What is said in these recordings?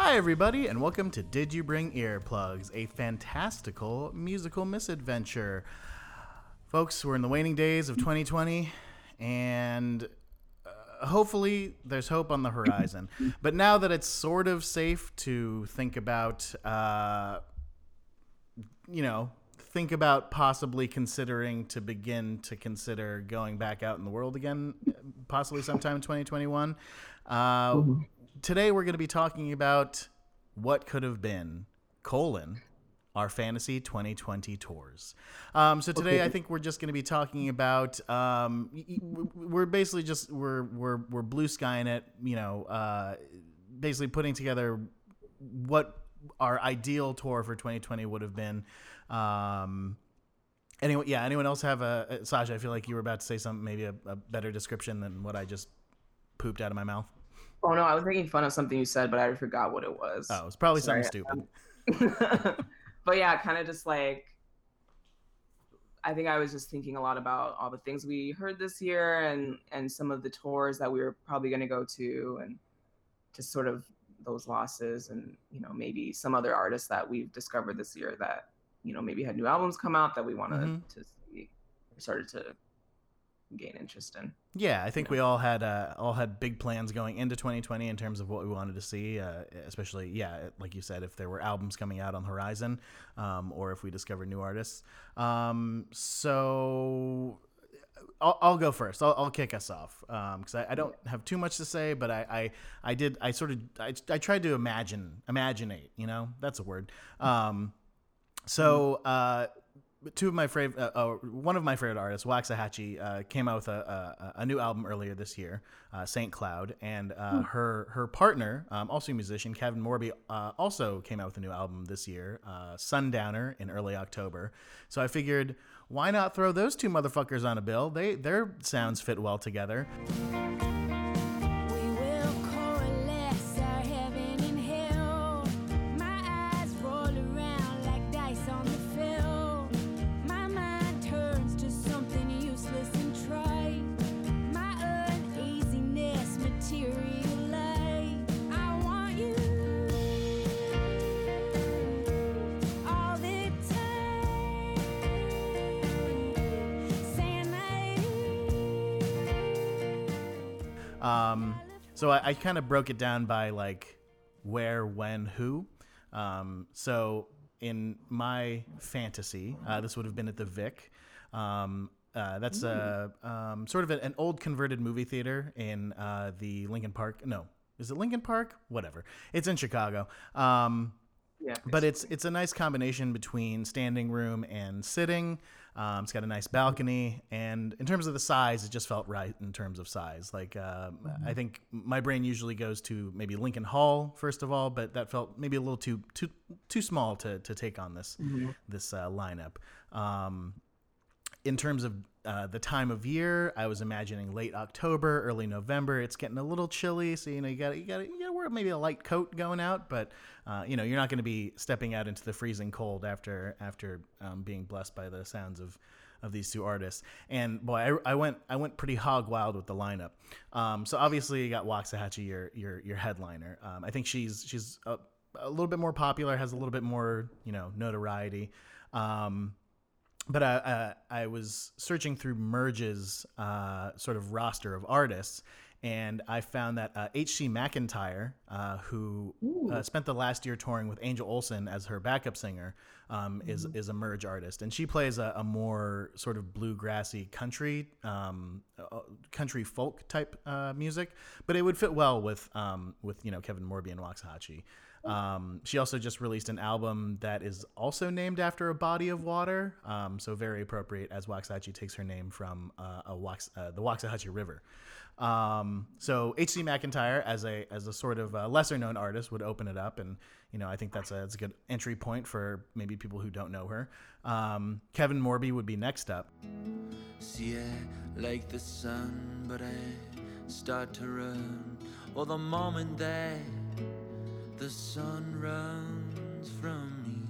Hi, everybody, and welcome to Did You Bring Earplugs, a fantastical musical misadventure. Folks, we're in the waning days of 2020, and uh, hopefully there's hope on the horizon. But now that it's sort of safe to think about, uh, you know, think about possibly considering to begin to consider going back out in the world again, possibly sometime in 2021. Uh, Today we're going to be talking about what could have been, colon, our fantasy 2020 tours. Um, so today I think we're just going to be talking about. Um, we're basically just we're we're we're blue skying it. You know, uh, basically putting together what our ideal tour for 2020 would have been. Um, anyone, yeah. Anyone else have a uh, Sasha? I feel like you were about to say something, maybe a, a better description than what I just pooped out of my mouth. Oh no, I was making fun of something you said, but I forgot what it was. Oh, it's probably Sorry. something stupid. but yeah, kind of just like I think I was just thinking a lot about all the things we heard this year and and some of the tours that we were probably going to go to and just sort of those losses and you know maybe some other artists that we've discovered this year that you know maybe had new albums come out that we wanted Mhm. to see started to gain interest in. Yeah, I think we all had uh, all had big plans going into 2020 in terms of what we wanted to see, uh, especially yeah, like you said, if there were albums coming out on the horizon, um, or if we discovered new artists. Um, so I'll, I'll go first. I'll, I'll kick us off because I, I don't have too much to say, but I, I, I did I sort of I, I tried to imagine imaginate. You know, that's a word. Um, so. Uh, two of my favorite, uh, uh, one of my favorite artists, Waxahatchee, uh, came out with a, a, a new album earlier this year, uh, Saint Cloud, and uh, her her partner, um, also a musician, Kevin Morby, uh, also came out with a new album this year, uh, Sundowner, in early October. So I figured, why not throw those two motherfuckers on a bill? They their sounds fit well together. Um, so I, I kind of broke it down by like where, when, who. Um, so in my fantasy, uh, this would have been at the Vic. Um, uh, that's a um, sort of an old converted movie theater in uh, the Lincoln Park. No, is it Lincoln Park? Whatever. It's in Chicago. Um, Yeah. but it's it's a nice combination between standing room and sitting. Um, it's got a nice balcony, and in terms of the size, it just felt right in terms of size. Like um, I think my brain usually goes to maybe Lincoln Hall first of all, but that felt maybe a little too too too small to to take on this this uh, lineup. Um, in terms of uh, the time of year, I was imagining late October, early November. It's getting a little chilly, so you know you got you got you got to wear maybe a light coat going out, but uh, you know you're not going to be stepping out into the freezing cold after after um, being blessed by the sounds of of these two artists. And boy, I, I went I went pretty hog wild with the lineup. Um, so obviously you got Waxahatchee, your your your headliner. Um, I think she's she's a, a little bit more popular, has a little bit more you know notoriety. Um, but I, uh, I was searching through Merge's uh, sort of roster of artists, and I found that uh, H.C. McEntire, uh, who uh, spent the last year touring with Angel Olsen as her backup singer, um, is is a Merge artist, and she plays a, a more sort of bluegrassy country, um, uh, country folk type uh, music, but it would fit well with um, with you know Kevin Morby and Waxahatchee. Um, she also just released an album that is also named after a body of water, um, so very appropriate as Waxahatchee takes her name from uh, a Wax, uh, the Waxahatchee River. Um, so H.C. McEntire, as a as a sort of uh, lesser known artist, would open it up, and you know I think that's a, that's a good entry point for maybe people who don't know her. Um, Kevin Morby would be next up. See, I like the sun, but I start to run. Or the moment that the sun runs from me.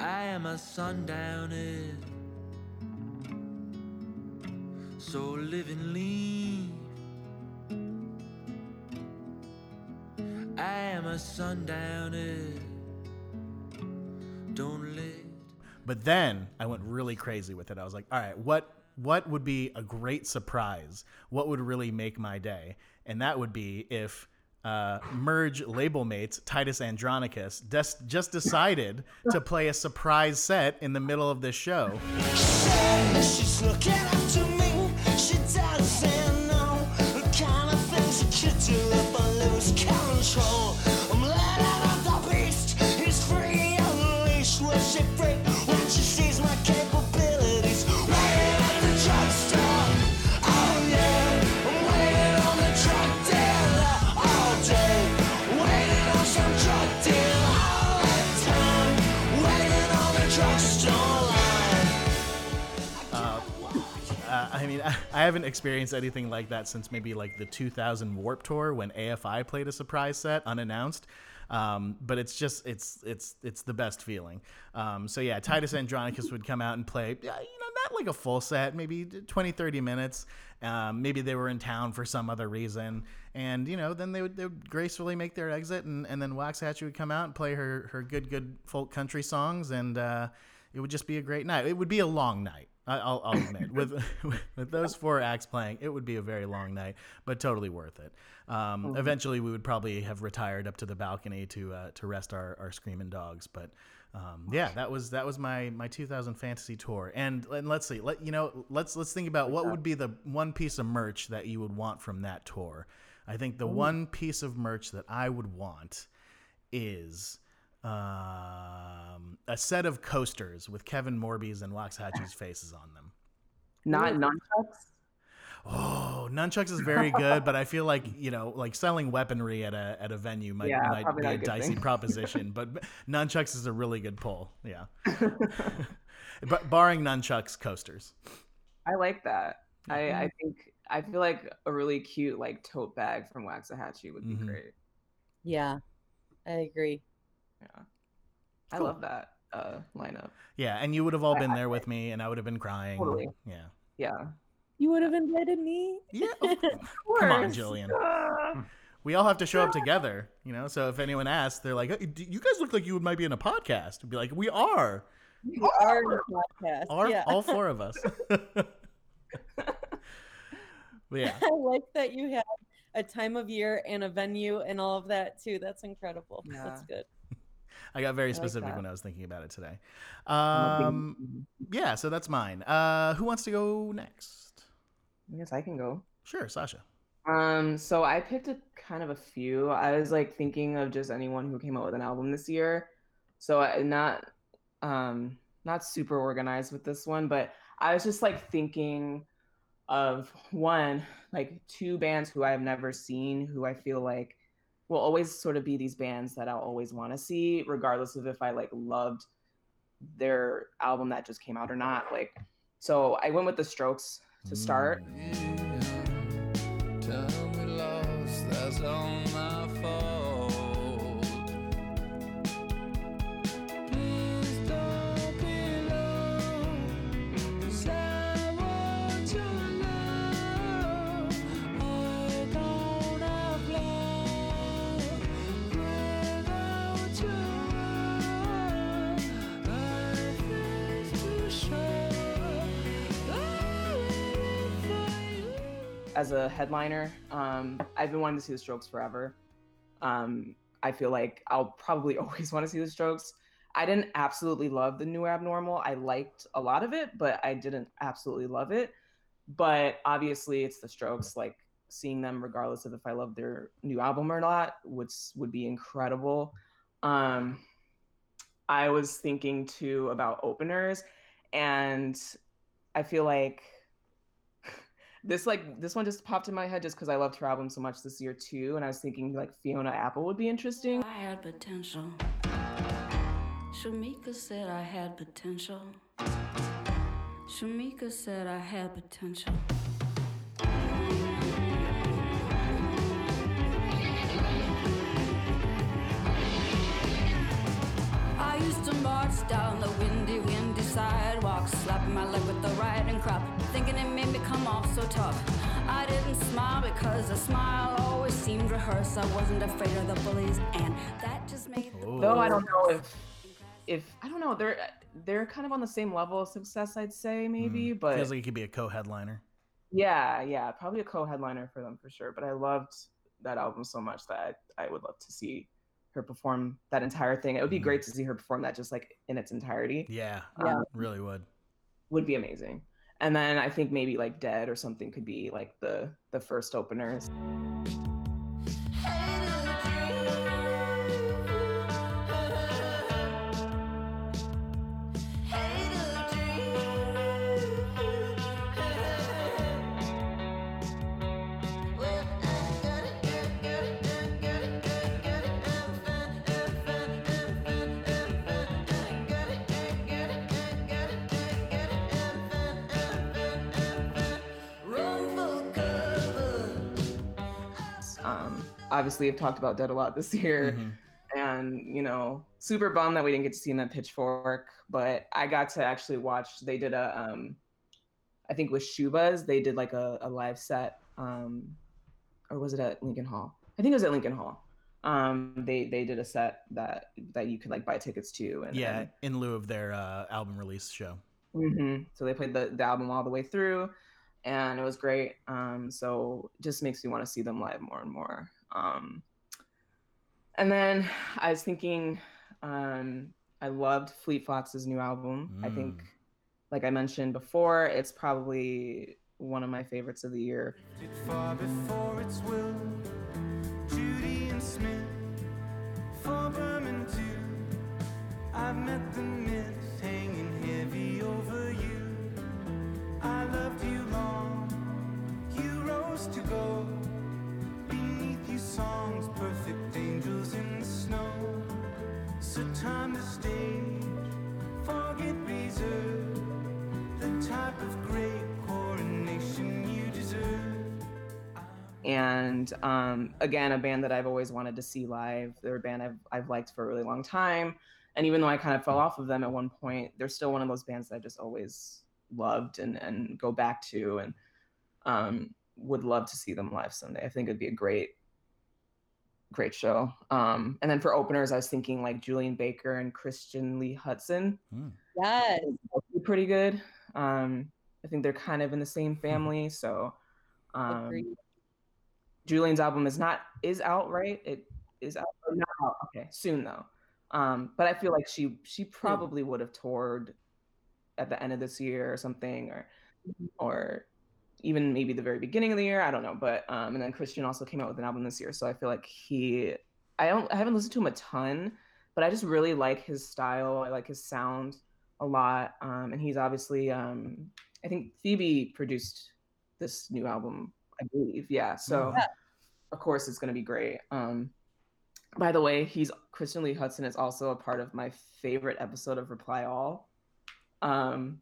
I am a sundowner, so live and leave. I am a sundowner, don't live. But then I went really crazy with it. I was like, all right, what what would be a great surprise? What would really make my day? And that would be if uh, merge label mates Titus Andronicus des- just decided to play a surprise set in the middle of this show. I haven't experienced anything like that since maybe like the 2000 Warped Tour when AFI played a surprise set unannounced. Um, but it's just it's it's it's the best feeling. Um, so yeah, Titus Andronicus would come out and play, you know, not like a full set, maybe 20, 30 minutes. Um, maybe they were in town for some other reason, and you know, then they would, they would gracefully make their exit, and, and then Waxahatchee would come out and play her her good good folk country songs, and uh, it would just be a great night. It would be a long night. I- I'll, I'll admit, with with those four acts playing, it would be a very long night, but totally worth it. Um, Eventually, we would probably have retired up to the balcony to uh, to rest our, our screaming dogs. But um, yeah, that was that was my my 2000 fantasy tour. And and let's see, let you know, let's let's think about what would be the one piece of merch that you would want from that tour. I think the one piece of merch that I would want is um, a set of coasters with Kevin Morby's and Waxahatchee's faces on them. Not nunchucks. Oh, nunchucks is very good, but I feel like you know, like selling weaponry at a at a venue might Yeah, might be a a dicey thing. proposition. But nunchucks is a really good pull. Yeah, but barring nunchucks, coasters. I like that. I, Mm-hmm. I think I feel like a really cute like tote bag from Waxahatchee would be Mhm. great. Yeah, I agree. Yeah, I Cool. love that uh, lineup. Yeah, and you would have all been I- there with me, and I would have been crying. Totally. Yeah. Yeah, You would have invited me. Yeah. of- Come on, course. Jillian. Ah. We all have to show up together, you know. So if anyone asks, they're like, "Hey, do "You guys look like you might be in a podcast." We'd be like, "We are, We are in a podcast. Our, yeah. all four of us." but yeah, I like that you have a time of year and a venue and all of that too. That's incredible. That's good. I got very like specific that. when I was thinking about it today. I'm a big- Um, yeah, so that's mine. Uh, who wants to go next? I guess I can go. Sure, Sasha. Um, so I picked a kind of a few. I was like thinking of just anyone who came out with an album this year. So I not um not super organized with this one, but I was just like thinking of one, like two bands who I've never seen who I feel like will always sort of be these bands that I'll always want to see, regardless of if I like loved their album that just came out or not. Like so I went with the strokes to start. Mm. As a headliner. Um, I've been wanting to see the Strokes forever. Um, I feel like I'll probably always want to see the Strokes. I didn't absolutely love the new abnormal. I liked a lot of it, but I didn't absolutely love it. But obviously, it's the Strokes. Like seeing them, regardless of if I love their new album or not, would would be incredible. Um, I was thinking too about openers, and I feel like this like this one just popped in my head just because I loved her album so much this year too, and I was thinking like Fiona Apple would be interesting. I had potential. Shameika said I had potential. Shameika said I had potential. Because a smile always seemed rehearsed. I wasn't afraid of the bullies, and that just made the Though I don't know if if I don't know they're they're kind of on the same level of success I'd say maybe, Mm. but feels like it could be a co-headliner. yeah, yeah, probably a co-headliner for them for sure. But I loved that album so much that I, I would love to see her perform that entire thing. It would be Mhm. great to see her perform that just like in its entirety. Yeah, Yeah. really would. Would be amazing. And then I think maybe like Dehd or something could be like the the first openers. Obviously, I've talked about Dehd a lot this year. Mhm. and you know super bummed that we didn't get to see him at pitchfork but i got to actually watch they did a um i think with shubas they did like a, a live set um or was it at lincoln hall i think it was at lincoln hall um they they did a set that that you could like buy tickets to and Yeah, and- in lieu of their uh, album release show. Mhm. So they played the, the album all the way through, and it was great. Um, so just makes me want to see them live more and more. Um, and then I was thinking, um, I loved Fleet Fox's new album. I think, Mm. like I mentioned before, it's probably one of my favorites of the year. It far before its will. Judy and Smith, for Berman too. I've met the myths hanging heavy over you. I loved you long, you rose to go. Time to stage, forget reserve. The type of great coronation you deserve. and um, again a band that i've always wanted to see live they're a band I've, I've liked for a really long time and even though i kind of fell off of them at one point they're still one of those bands that i just always loved and, and go back to and um, would love to see them live someday i think it'd be a great great show um, and then for openers i was thinking like julien baker and christian lee hutson Mm. Yes. pretty good um, i think they're kind of in the same family so um, Julien's album is not is out, right? It is out. or Not out. Okay, soon though. Um, but I feel like she she probably would have toured at the end of this year or something, or or even maybe the very beginning of the year. I don't know. But um, and then Christian also came out with an album this year, so I feel like he. I don't. I haven't listened to him a ton, but I just really like his style. I like his sound a lot. Um, and he's obviously. Um, I think Phoebe produced this new album. I believe. Yeah. So Yeah. of course it's going to be great. Um, by the way, he's Christian Lee Hutson is also a part of my favorite episode of Reply All. Um,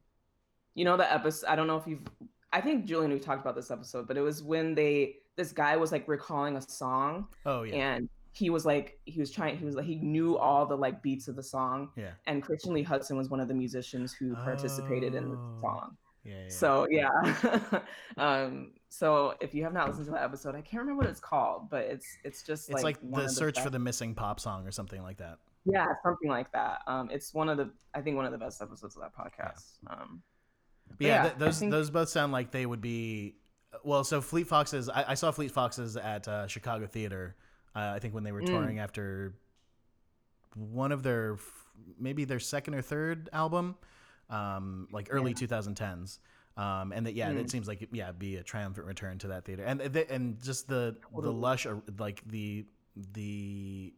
you know the episode. I don't know if you've. I think Julian, we talked about this episode, but it was when they this guy was like recalling a song, Oh yeah, and he was like he was trying he was like he knew all the like beats of the song, yeah, and Christian Lee Hutson was one of the musicians who participated in the Oh. song. yeah. yeah. So yeah. um, so if you have not listened to that episode, I can't remember what it's called, but it's it's just it's like, one the search for the missing pop song or something like that. yeah something like that. Um, it's one of the I think one of the best episodes of that podcast. Um, But yeah, yeah, th- those think- those both sound like they would be. Well, so Fleet Foxes. I, I saw Fleet Foxes at uh, Chicago Theater. Uh, I think when they were Mm. touring after one of their f- maybe their second or third album, um, like early 2010s. Um, and that yeah, Mm. it seems like yeah, be a triumphant return to that theater, and and just the the lush, like the the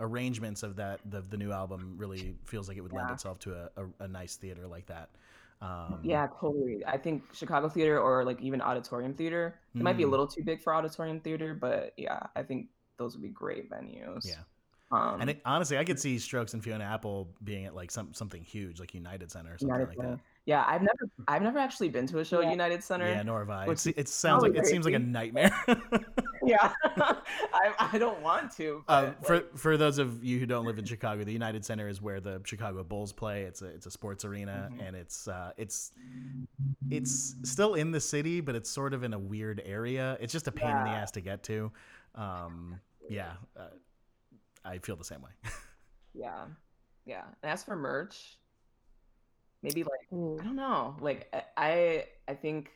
arrangements of that the the new album really feels like it would lend itself to a, a, a nice theater like that. Um, yeah, totally. I think Chicago theater or like even auditorium theater. It might be a Mm. little too big for auditorium theater, but yeah, I think those would be great venues. Yeah. Um, And it, honestly, I could see Strokes and Fiona Apple being at like some something huge, like United Center or something United like Center. that. Yeah, I've never I've never actually been to a show Yeah. at United Center. Yeah, nor have I. It's, it sounds like probably it seems like a nightmare. Yeah. I, I don't want to. Um, But, for like, for those of you who don't live in Chicago, the United Center is where the Chicago Bulls play. It's a it's a sports arena, Mhm. and it's uh, it's it's still in the city, but it's sort of in a weird area. It's just a pain in the ass to get to. Um, yeah, uh, I feel the same way. yeah. Yeah. And as for merch, maybe like Ooh. I don't know. Like I- I I think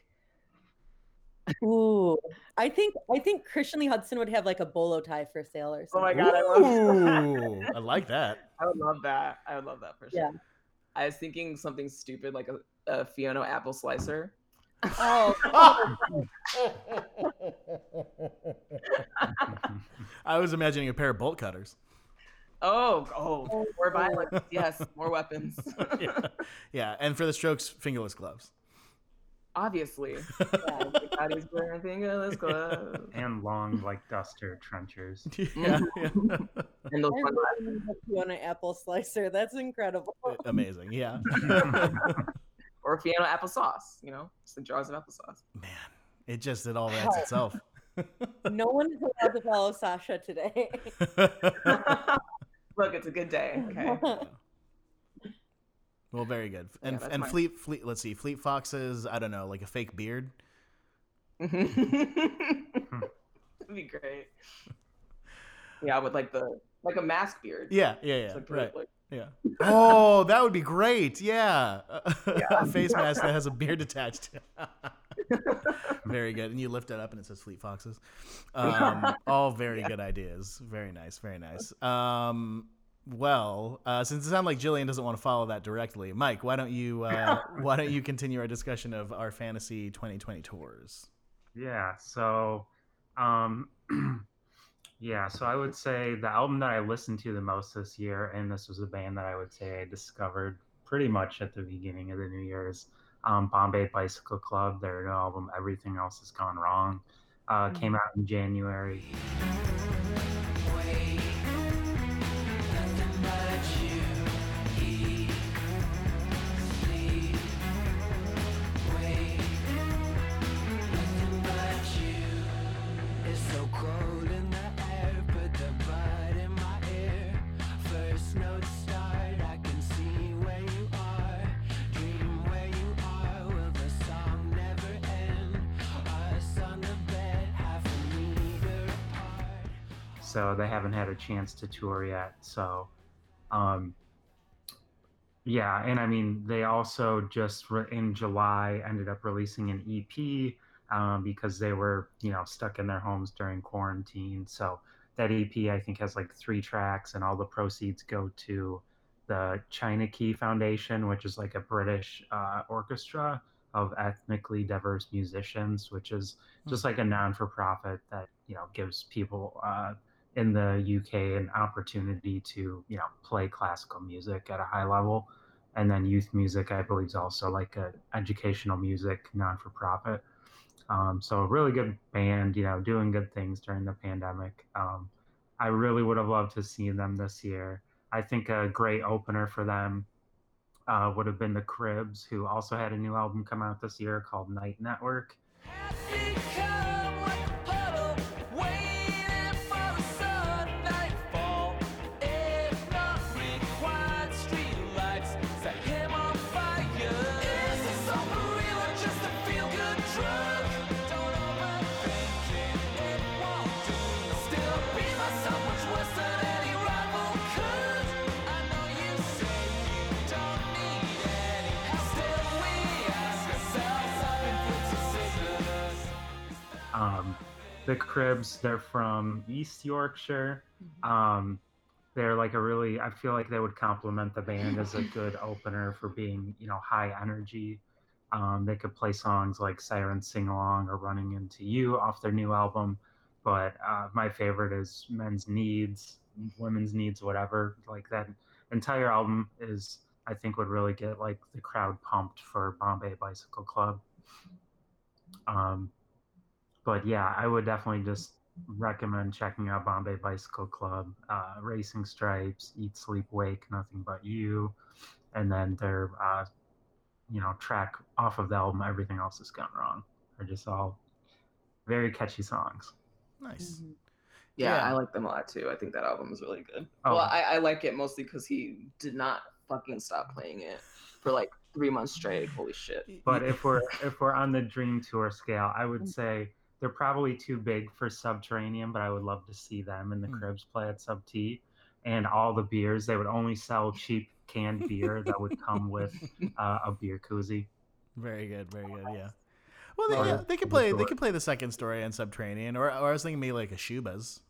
Ooh. I think I think Christian Lee Hutson would have like a bolo tie for sale or Oh my god, I love Ooh, I like that. I would love that. I would love that for sure. Yeah. I was thinking something stupid like a, a Fiona apple slicer. Oh, oh. I was imagining a pair of bolt cutters. Oh, oh, Oh, more oh. violence. Yes, more weapons. yeah. yeah, and for the strokes, fingerless gloves. Obviously. yeah. Everybody's wearing fingerless gloves. and long like duster trenchers. yeah, yeah. And those I sunglasses. really a Fiona apple slicer. That's incredible. Amazing. Yeah. or Fiona applesauce, you know, just the jars of applesauce. Man, it just it all writes itself. No one is allowed to follow Sasha today. Look, it's a good day. Okay. Well, very good. And that's and mine. Fleet Fleet. Let's see, Fleet Foxes. I don't know, like a fake beard. That'd be great. Yeah, with like the like a mask beard. Yeah, yeah, yeah. Like, right. like- Yeah. Oh, that would be great. Yeah. Yeah. a face mask that has a beard attached. very good. And you lift it up and it says Fleet Foxes. Um, all very good ideas. Very nice. Very nice. Um, well, uh, since it sounds like Jillian doesn't want to follow that directly, Mike, why don't you uh, why don't you continue our discussion of our fantasy 2020 tours? Yeah, so um yeah, so I would say the album that I listened to the most this year, and this was a band that I would say I discovered pretty much at the beginning of the new year is um, Bombay Bicycle Club. Their new album, Everything Else Has Gone Wrong, uh, came out in January. So they haven't had a chance to tour yet. So, um, yeah, and I mean, they also just re- in July ended up releasing an EP um, because they were, you know, stuck in their homes during quarantine. So that EP, I think, has like three tracks, and all the proceeds go to the Chineke Foundation, which is like a British uh, orchestra of ethnically diverse musicians, which is just like a non-for-profit that you know gives people uh, in the UK an opportunity to you know play classical music at a high level, and then youth music I believe is also like a educational music non for profit. Um, so a really good band, you know, doing good things during the pandemic. Um, I really would have loved to see them this year. I think a great opener for them uh, would have been the Cribs, who also had a new album come out this year called Night Network. The Cribs, they're from East Yorkshire. Um, they're like a really, I feel like they would complement the band as a good opener for being, you know, high energy. Um, they could play songs like Siren Sing Along or Running Into You off their new album. But uh, my favorite is Men's Needs, Women's Needs, whatever. Like that entire album is, I think, would really get like the crowd pumped for Bombay Bicycle Club. Um, but yeah, I would definitely just recommend checking out Bombay Bicycle Club, uh, Racing Stripes, Eat, Sleep, Wake, Nothing But You, and then their uh, you know track off of the album everything else has gone wrong are just all very catchy songs Nice. Mhm. Yeah, Yeah. I like them a lot too. I think that album is really good. Oh. Well, I, I like it mostly because he did not fucking stop playing it for like three months straight. Holy shit. but if we're if we're on the dream tour scale i would say they're probably too big for subterranean but i would love to see them and the Hmm. cribs play at sub t and all the beers they would only sell cheap canned beer that would come with uh, a beer koozie Very good, very good. Yeah. Well, they, Or yeah, they could the play. They could play the second story on Subterranean, or, or I was thinking maybe like a Shubas,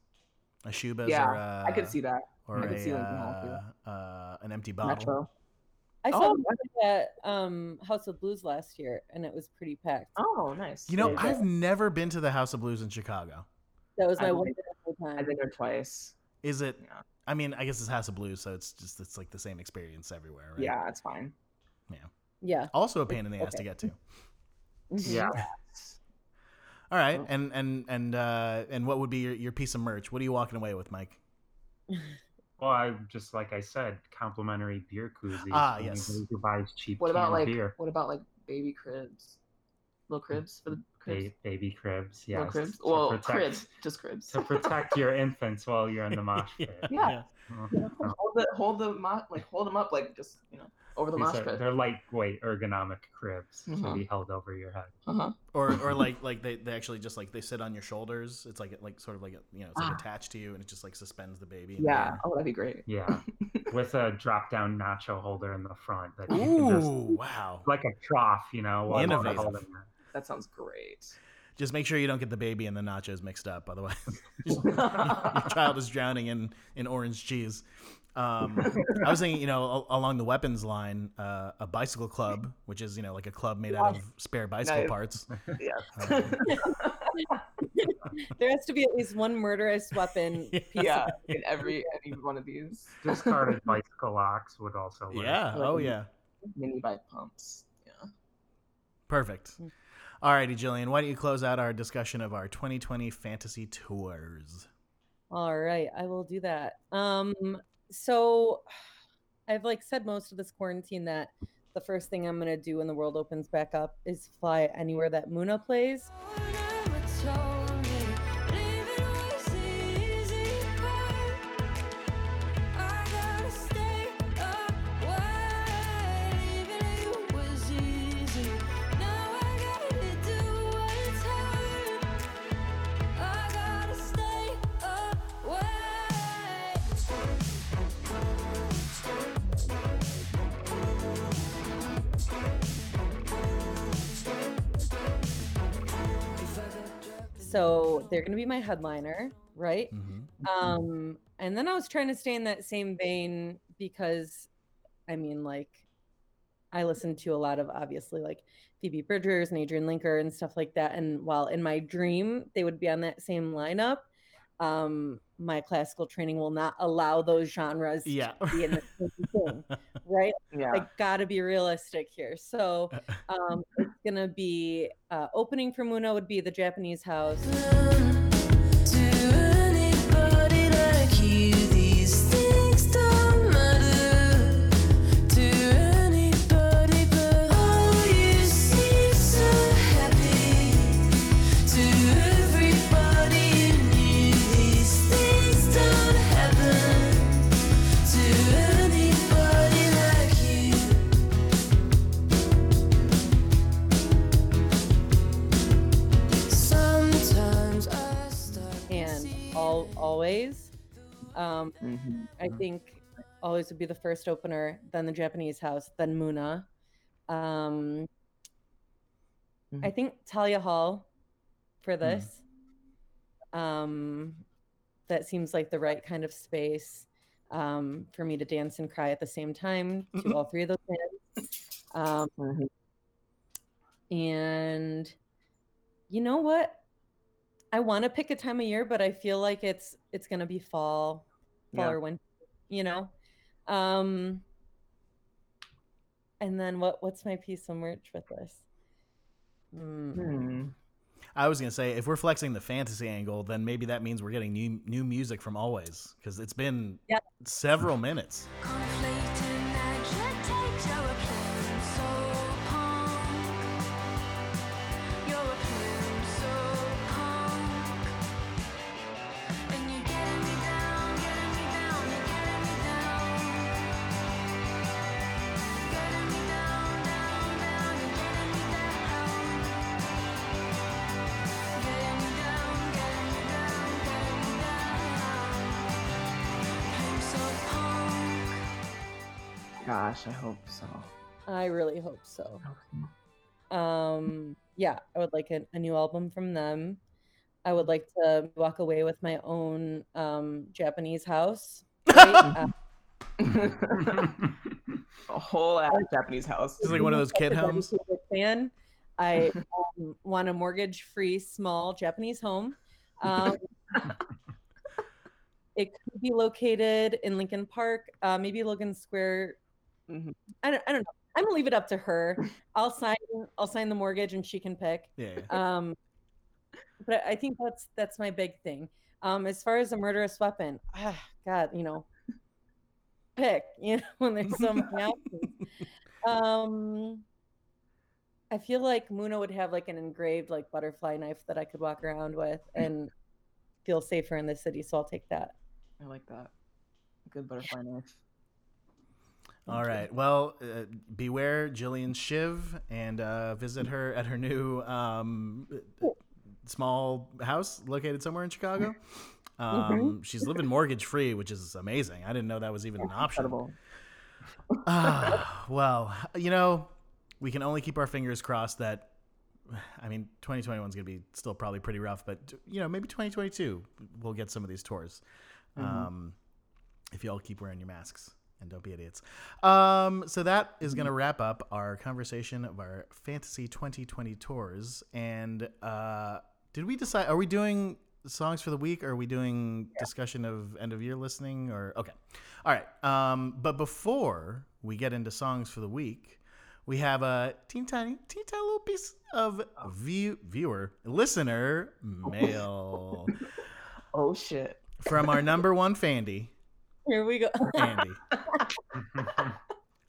a Shubas, Yeah, or uh, I could see that. or I could a, see Lincoln Hall, too. uh, uh, an empty bottle. Metro. I saw Oh, them at um, House of Blues last year, and it was pretty packed. Oh, nice. You know, Yeah. I've never been to the House of Blues in Chicago. That was my I've one been- time. I've been there twice. Is it? Yeah. I mean, I guess it's House of Blues, so it's just it's like the same experience everywhere, right? Yeah, it's fine. Yeah. Yeah. Also a pain in the ass to get to. Yeah All right, and and and uh, and what would be your, your piece of merch? What are you walking away with, Mike? well i just like i said complimentary beer koozies Ah, yes. anybody who buys cheap What about like beer what about like baby cribs? Little cribs for the cribs? Ba- baby cribs yeah. Little cribs? Well, protect- cribs, just cribs. to protect your infants while you're in the mosh pit Yeah. Mhm. hold the hold the mo- like hold them up like just you know over the These mosh are- pit. they're lightweight ergonomic cribs to Mhm. be held over your head Uh-huh. or or like like they, they actually just like they sit on your shoulders. It's like like sort of like you know it's like Ah. attached to you, and it just like suspends the baby. in the Yeah. Oh, that'd be great. Yeah, with a drop down nacho holder in the front that you can just wow! like a trough, you know, while you're Innovative. holding it. That sounds great. Just make sure you don't get the baby and the nachos mixed up, otherwise your child is drowning in in orange cheese. Um, I was thinking, you know, along the weapons line, uh, a bicycle club, which is you know like a club made out of spare bicycle Nice. parts. yeah. Um, there has to be at least one murderous weapon. Piece yeah. In every any one of these Discarded bicycle locks would also work. yeah. Oh yeah. mini bike pumps. Yeah. Perfect. All righty, Jillian, why don't you close out our discussion of our 2020 fantasy tours? All right, I will do that. Um, so I've like said most of this quarantine that the first thing I'm gonna do when the world opens back up is fly anywhere that Muna plays. So they're gonna be my headliner, right? Mm-hmm. Um, and then I was trying to stay in that same vein because, I mean, like, I listened to a lot of obviously like Phoebe Bridgers and Adrianne Lenker and stuff like that. And while in my dream they would be on that same lineup, um, my classical training will not allow those genres Yeah. to be in the same thing, right? Yeah. I gotta be realistic here. So um, it's gonna be uh, opening for Muna would be the Japanese house. All Alvvays. Um, Mhm. I think Alvvays would be the first opener, then the Japanese house, then Muna. Um, I think Thalia Hall for this. Um, that seems like the right kind of space um, for me to dance and cry at the same time to all three of those bands. Um, Mhm. and you know what? I want to pick a time of year, but I feel like it's it's gonna be fall, fall Yeah. or winter. You know, um, and then what? What's my piece of merch with this? Hmm. Hmm. I was gonna say if we're flexing the fantasy angle, then maybe that means we're getting new new music from Alvvays because it's been Yep. several minutes. Gosh, I hope so. I really hope so. Um, yeah, I would like a, a new album from them. I would like to walk away with my own um, Japanese house. right? Uh, A whole ass Japanese house. It's like one of those kid homes. Fan. I um, want a mortgage-free small Japanese home. Um, it could be located in Lincoln Park, uh, maybe Logan Square. Mhm. I don't, I don't know. I'm gonna leave it up to her. I'll sign. I'll sign the mortgage, and she can pick. Yeah. yeah. Um, but I think that's that's my big thing. Um, as far as a murderous weapon, ah, God, you know, pick. You know, when there's so many options. Um, I feel like Muna would have like an engraved like butterfly knife that I could walk around with and feel safer in the city. So I'll take that. I like that. Good butterfly knife. All right. Well, uh, beware Jillian Shiv and uh, visit her at her new um, small house located somewhere in Chicago. Um, She's living mortgage free, which is amazing. I didn't know that was even an option. Incredible. Ah, well, you know, we can only keep our fingers crossed that. I mean, 2021 is going to be still probably pretty rough, but you know, maybe 2022 we'll get some of these tours. Um, if y'all keep wearing your masks and don't be idiots. Um, so that is going to wrap up our conversation of our fantasy 2020 tours. And uh, did we decide? Are we doing songs for the week? Or are we doing discussion of end of year listening? Or okay, all right. Um, but before we get into songs for the week, we have a teeny tiny, teeny tiny little piece of view, viewer, listener mail Oh shit. from our number one fandy, Here we go. Andy.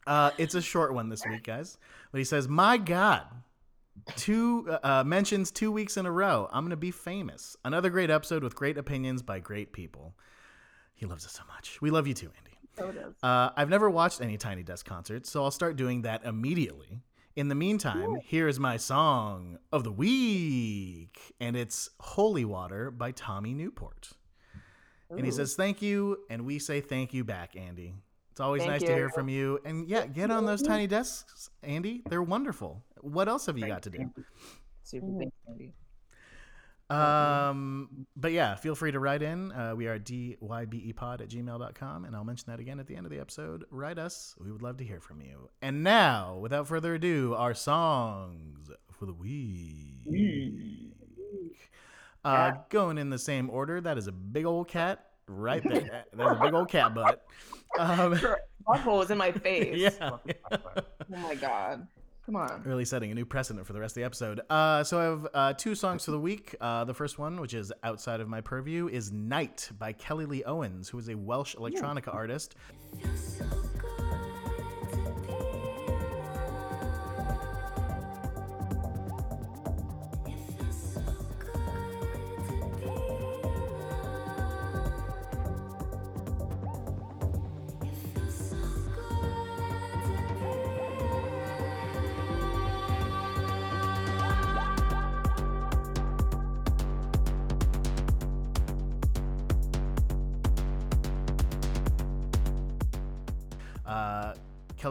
Uh, it's a short one this week, guys. But he says, "My God, two uh, uh, mentions two weeks in a row. I'm gonna be famous. Another great episode with great opinions by great people. He loves us so much. We love you too, Andy. So it is. Uh, I've never watched any Tiny Desk concerts, so I'll start doing that immediately. In the meantime, here is my song of the week, and it's Holy Water by Tommy Newport. And he says, Thank you. And we say thank you back, Andy. It's always Thank nice to hear from you. And yeah, get on those tiny desks, Andy. They're wonderful. What else have you got to do? Super Mhm. thanks, Andy. Um, but yeah, feel free to write in. Uh, we are dybepod at gmail.com, and I'll mention that again at the end of the episode. Write us. We would love to hear from you. And now, without further ado, our songs for the week. Uh, going in the same order, that is a big old cat right there. That's a big old cat butt. Um, Buckle was in my face. yeah. Oh my god. Come on. really setting a new precedent for the rest of the episode. Uh, so I have uh, two songs for the week. Uh, the first one, which is outside of my purview, is "Night" by Kelly Lee Owens, who is a Welsh electronica artist.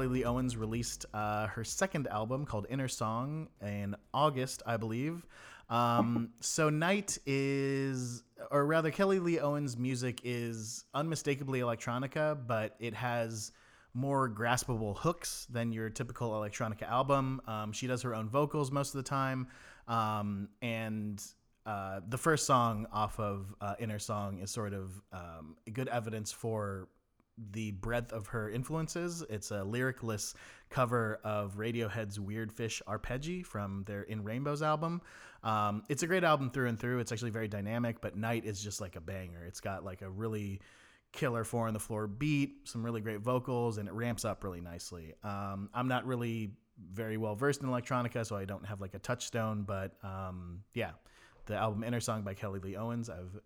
Kelly Lee Owens released uh, her second album called Inner Song in August, I believe. Um, so Night is, or rather, Kelly Lee Owens' music is unmistakably electronica, but it has more graspable hooks than your typical electronica album. Um, she does her own vocals most of the time, um, and uh, the first song off of uh, Inner Song is sort of um, good evidence for the breadth of her influences. It's a lyricless cover of Radiohead's Weird Fish Arpeggi from their In Rainbows album. Um, it's a great album through and through. It's actually very dynamic, but Night is just like a banger. It's got like a really killer four on the floor beat, some really great vocals, and it ramps up really nicely. Um, I'm not really very well versed in electronica, so I don't have like a touchstone, but um, yeah, the album Inner Song by Kelly Lee Owens, I've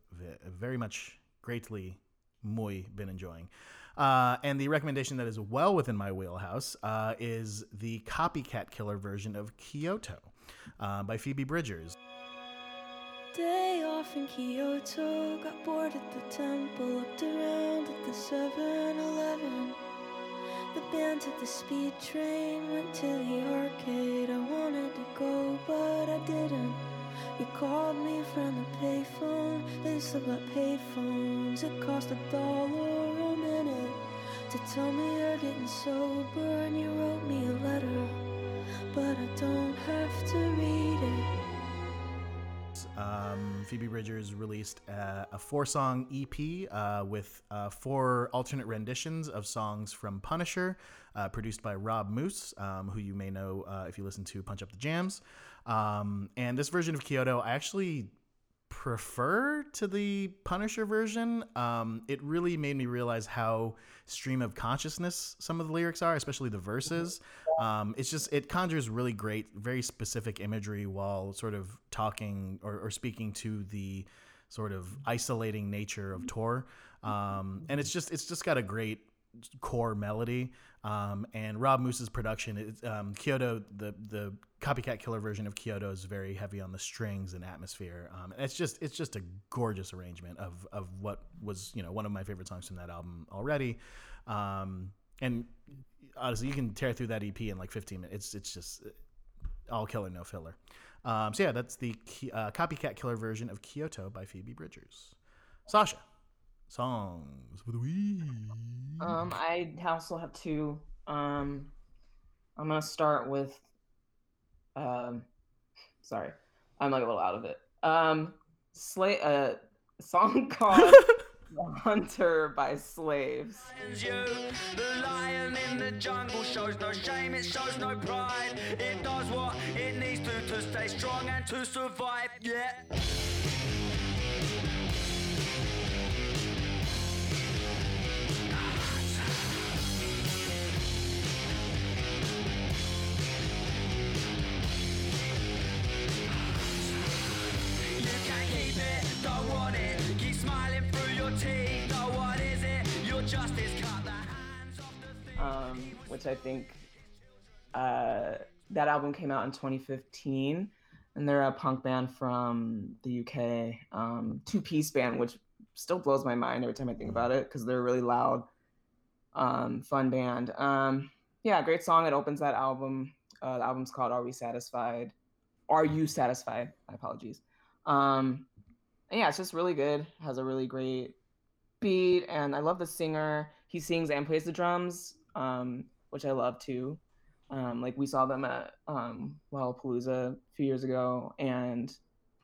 very much greatly muy been enjoying. Uh, and the recommendation that is well within my wheelhouse uh, is the Copycat Killer version of Kyoto uh, by Phoebe Bridgers. Day off in Kyoto, got bored at the temple, looked around at the 7 Eleven. The band took the speed train, went to the arcade. I wanted to go, but I didn't. You called me from the payphone. They still got payphones. It cost a dollar a minute to tell me you're getting sober, and you wrote me a letter, but I don't have to read it. Um, Phoebe Bridgers released a four song EP uh, with uh, four alternate renditions of songs from Punisher, uh, produced by Rob Moose, um, who you may know uh, if you listen to Punch Up the Jams. Um, and this version of Kyoto, I actually prefer to the Punisher version. Um, it really made me realize how stream of consciousness some of the lyrics are, especially the verses. Um, it's just it conjures really great, very specific imagery while sort of talking or, or speaking to the sort of isolating nature of tour. Um, and it's just it's just got a great core melody. Um, and Rob Moose's production, is, um, Kyoto, the the copycat killer version of Kyoto is very heavy on the strings and atmosphere. Um, and it's just it's just a gorgeous arrangement of of what was you know one of my favorite songs from that album already. Um, and honestly, you can tear through that EP in like 15 minutes. It's it's just all killer, no filler. Um, so yeah, that's the uh, copycat killer version of Kyoto by Phoebe Bridgers. Sasha, songs for the week. Um, I also have two. Um, I'm gonna start with. Um, sorry, I'm like a little out of it. Um, Slay, uh, a song called "Hunter" by Slaves. Um, which I think uh, that album came out in 2015, and they're a punk band from the UK, um, two piece band, which still blows my mind every time I think about it because they're a really loud, um, fun band. Um, yeah, great song. It opens that album. Uh, the album's called "Are We Satisfied?" Are you satisfied? My apologies. Um, yeah, it's just really good. Has a really great beat, and I love the singer. He sings and plays the drums, um, which I love too. Um, like we saw them at um, Lollapalooza a few years ago, and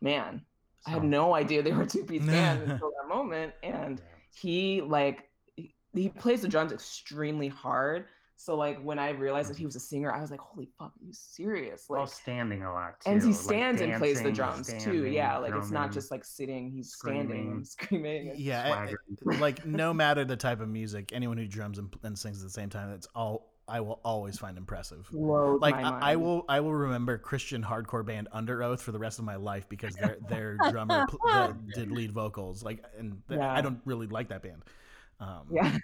man, I had no idea they were two piece band until that moment. And he like he, he plays the drums extremely hard. So like when I realized that he was a singer, I was like, "Holy fuck, are you serious?" Well, Like, standing a lot too. and he like stands and plays the dancing, drums too. Yeah, like it's not just like sitting; he's standing screaming. and screaming. and- Yeah, I- swagger. like no matter the type of music, anyone who drums and, and sings at the same time, that's all I will always find impressive. blows Like I, I will, I will remember Christian hardcore band Underoath for the rest of my life because their their drummer pl- the, did lead vocals. Like, and th- I don't really like that band. Um, Yeah.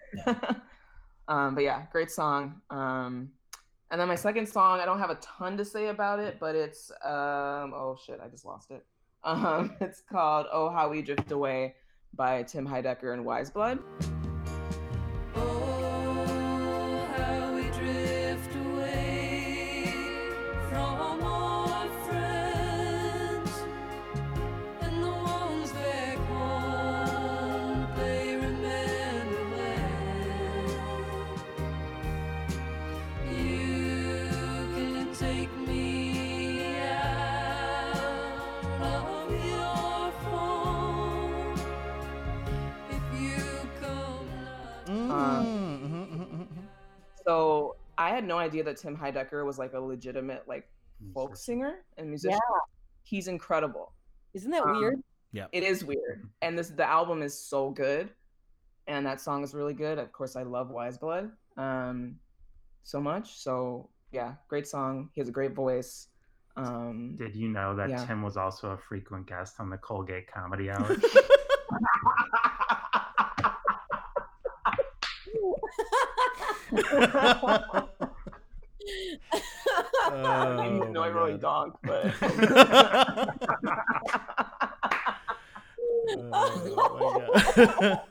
Um, but yeah, great song. Um, and then my second song, I don't have a ton to say about it, but it's um, oh shit, I just lost it. Um, it's called "Oh How We Drift Away" by Tim Heidecker and Weyes Blood. Had no idea that Tim Heidecker was like a legitimate like folk singer and musician. Yeah. He's incredible. Isn't that Um, weird? Yeah. It is weird, and this the album is so good, and that song is really good. Of course, I love Weyes Blood um, so much. So yeah, great song. He has a great voice. Um, Did you know that Yeah. Tim was also a frequent guest on the Colgate Comedy Hour? I didn't know I Oh, really my donked, but Oh, my God.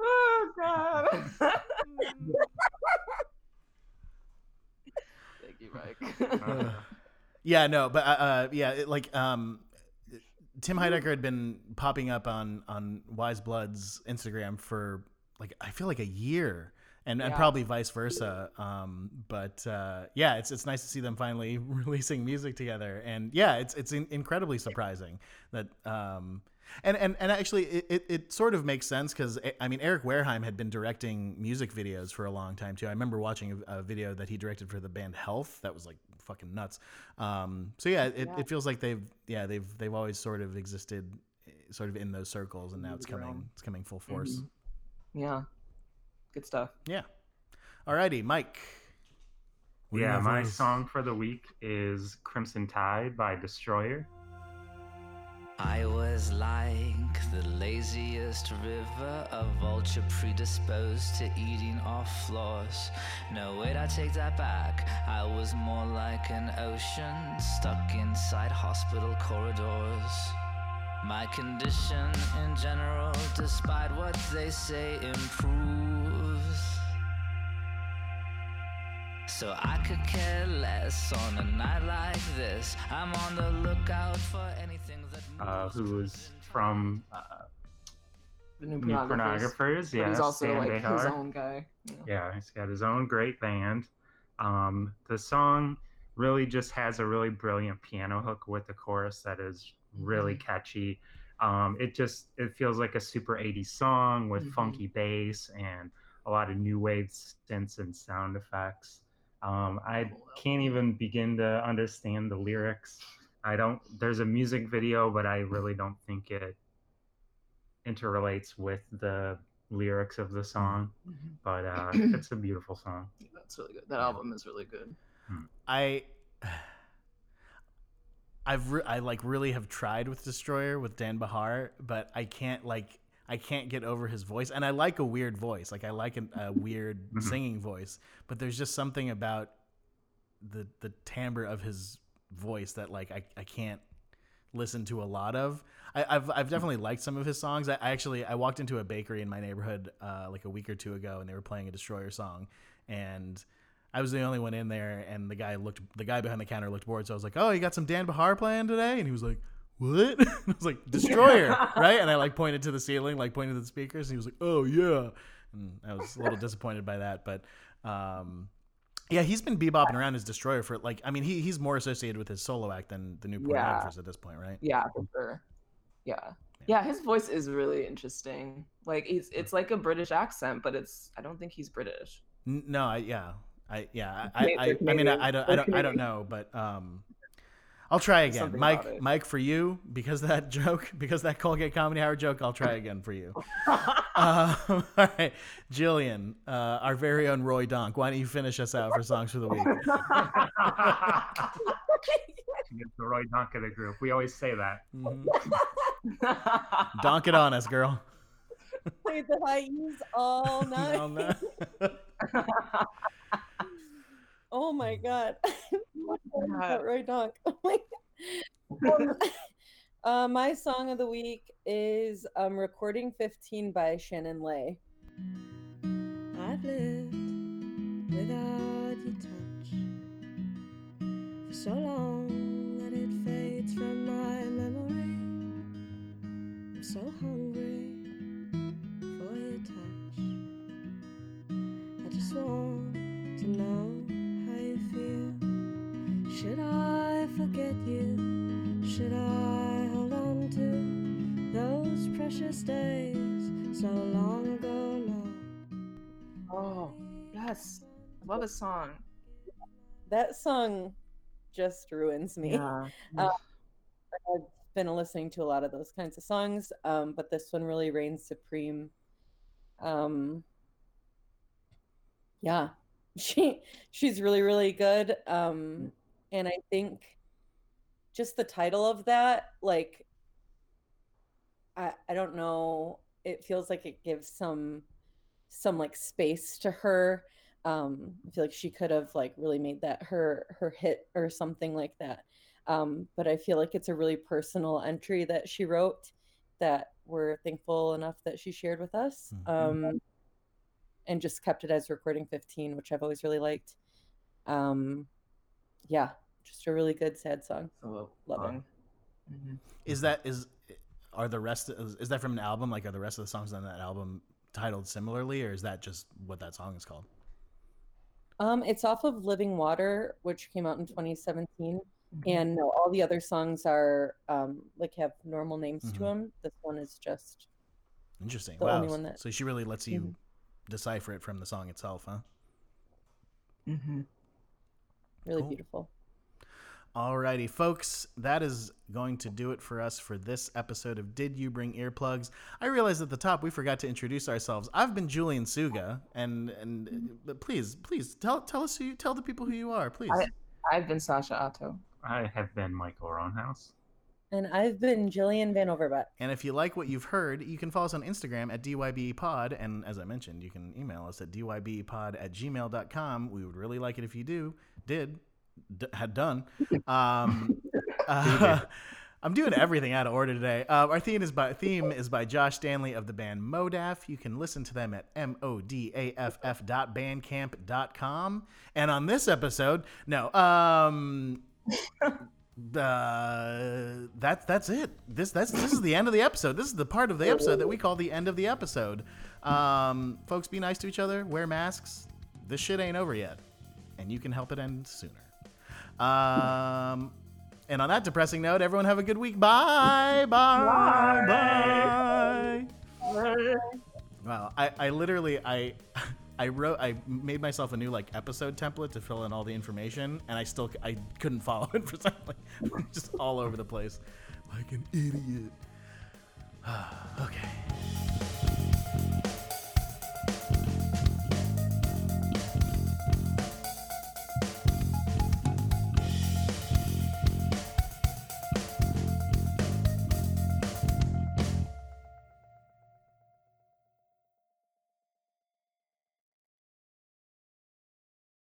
oh god. Uh, yeah, no, but uh, uh, yeah, it, like um, Tim Heidecker had been popping up on on Weyes Blood's Instagram for like I feel like a year, and, and probably vice versa. Um, but uh, yeah, it's it's nice to see them finally releasing music together, and yeah, it's it's in- incredibly surprising that. Um, and, and, and actually, it, it, it sort of makes sense because I mean Eric Wareheim had been directing music videos for a long time too. I remember watching a, a video that he directed for the band Health that was like fucking nuts. Um, so yeah, it, Yeah. it feels like they've yeah they've they've always sort of existed eh, sort of in those circles, and now it's coming it's coming full force. Mhm. Yeah. Good stuff. Yeah. Alrighty, Mike. What yeah, my us? song for the week is Crimson Tide by Destroyer. I was like the laziest river, a vulture predisposed to eating off floors. No, wait, I take that back. I was more like an ocean stuck inside hospital corridors. My condition in general, despite what they say, improves. So I could care less on a night like this. I'm on the lookout for anything that uh, moves who is from uh, The new New pornographers. Pornographers. But Yeah, he's also Stan like his Bejar. own guy. Yeah. Yeah, he's got his own great band. Um, the song really just has a really brilliant piano hook with the chorus that is really Mm-hmm. catchy. Um, it just it feels like a super 80s song with Mhm. funky bass and a lot of new wave synths and sound effects. Um, I can't even begin to understand the lyrics. I don't. There's a music video, but I really don't think it interrelates with the lyrics of the song. Mhm. But uh, it's a beautiful song. That's really good. That album is really good. I I've re- I like really have tried with Destroyer with Dan Bejar, but I can't like I can't get over his voice, and I like a weird voice, like I like a, a weird Mhm. singing voice, but there's just something about the the timbre of his voice that like I, I can't listen to a lot of. I, I've I've definitely liked some of his songs. I, I actually I walked into a bakery in my neighborhood uh, like a week or two ago, and they were playing a Destroyer song, and I was the only one in there, and the guy looked the guy behind the counter looked bored, so I was like, "Oh, you got some Dan Bejar playing today?" And he was like, "What?" I was like, "Destroyer," right? And I like pointed to the ceiling, like pointed to the speakers, and he was like, "Oh yeah," and I was a little disappointed by that, but. Um, yeah, he's been bebopping around as Destroyer for like. I mean, he he's more associated with his solo act than the new Yeah. pornographers at this point, right? Yeah, for sure. Yeah. Yeah, his voice is really interesting. Like he's it's like a British accent, but it's I don't think he's British. No, I yeah, I yeah, I Cana- I, I mean, I, I don't I don't I don't know, but um, I'll try again, something Mike. Mike, for you because of that joke, because that Colgate Comedy Hour joke, I'll try again for you. Uh, all right, Jillian, uh, our very own Roy Donk. Why don't you finish us out for songs for the week? It's the Roy Donk of the group. We always say that. Mhm. Donk it on us, girl. Played the high E's all night. All night. Oh my god. God. That Roy Donk. Oh my Um, uh, my song of the week is um, Recording 15 by Shannon Lay. I've lived without your touch for so long that it fades from my memory. I'm so hungry for your touch. I just want Should I forget you? Should I hold on to those precious days so long ago now? oh, yes. I love this song. That song just ruins me. Yeah. Uh, I've been listening to a lot of those kinds of songs, um, but this one really reigns supreme. Um, yeah, she she's really really good, um, and I think just the title of that, like, I I don't know, it feels like it gives some some like space to her. Um, I feel like she could have like really made that her her hit or something like that um, but I feel like it's a really personal entry that she wrote that we're thankful enough that she shared with us Mhm. um, and just kept it as recording 15, which I've always really liked. Um, yeah, just a really good sad song. So Love it. long. Mhm. Is that is are the rest is, is that from an album? Like are the rest of the songs on that album titled similarly, or is that just what that song is called? Um, it's off of Living Water, which came out in 2017. And no, all the other songs are um, like have normal names to Mhm. them. This one is just Interesting. The wow. only one that- So she really lets you Mhm. decipher it from the song itself, huh? Mhm. Really Cool. beautiful. Alrighty, folks, that is going to do it for us for this episode of Did You Bring Earplugs? I realized at the top we forgot to introduce ourselves. I've been Julian Suga, and and but please, please tell tell us who you, tell the people who you are, please. I- I've been Sasha Otto. I have been Michael Rownhouse. And I've been Jillian Van Overbeck. And if you like what you've heard, you can follow us on Instagram at DYBPod. And as I mentioned, you can email us at DYBPod at gmail.com. We would really like it if you do, did, d- had done. Um, uh, I'm doing everything out of order today. Uh, our theme is by theme is by Josh Stanley of the band Modaff. You can listen to them at m-o-d-a-f-f dot bandcamp.com. And on this episode, no, um, uh, that's that's it. This that's this is the end of the episode. This is the part of the episode that we call the end of the episode. Um, folks, be nice to each other. Wear masks. This shit ain't over yet, and you can help it end sooner. Um, and on that depressing note, everyone have a good week. Bye, bye, bye. Bye. Wow, I, I literally I I wrote I made myself a new like episode template to fill in all the information, and I still I couldn't follow it for some like just all over the place, like an idiot. okay.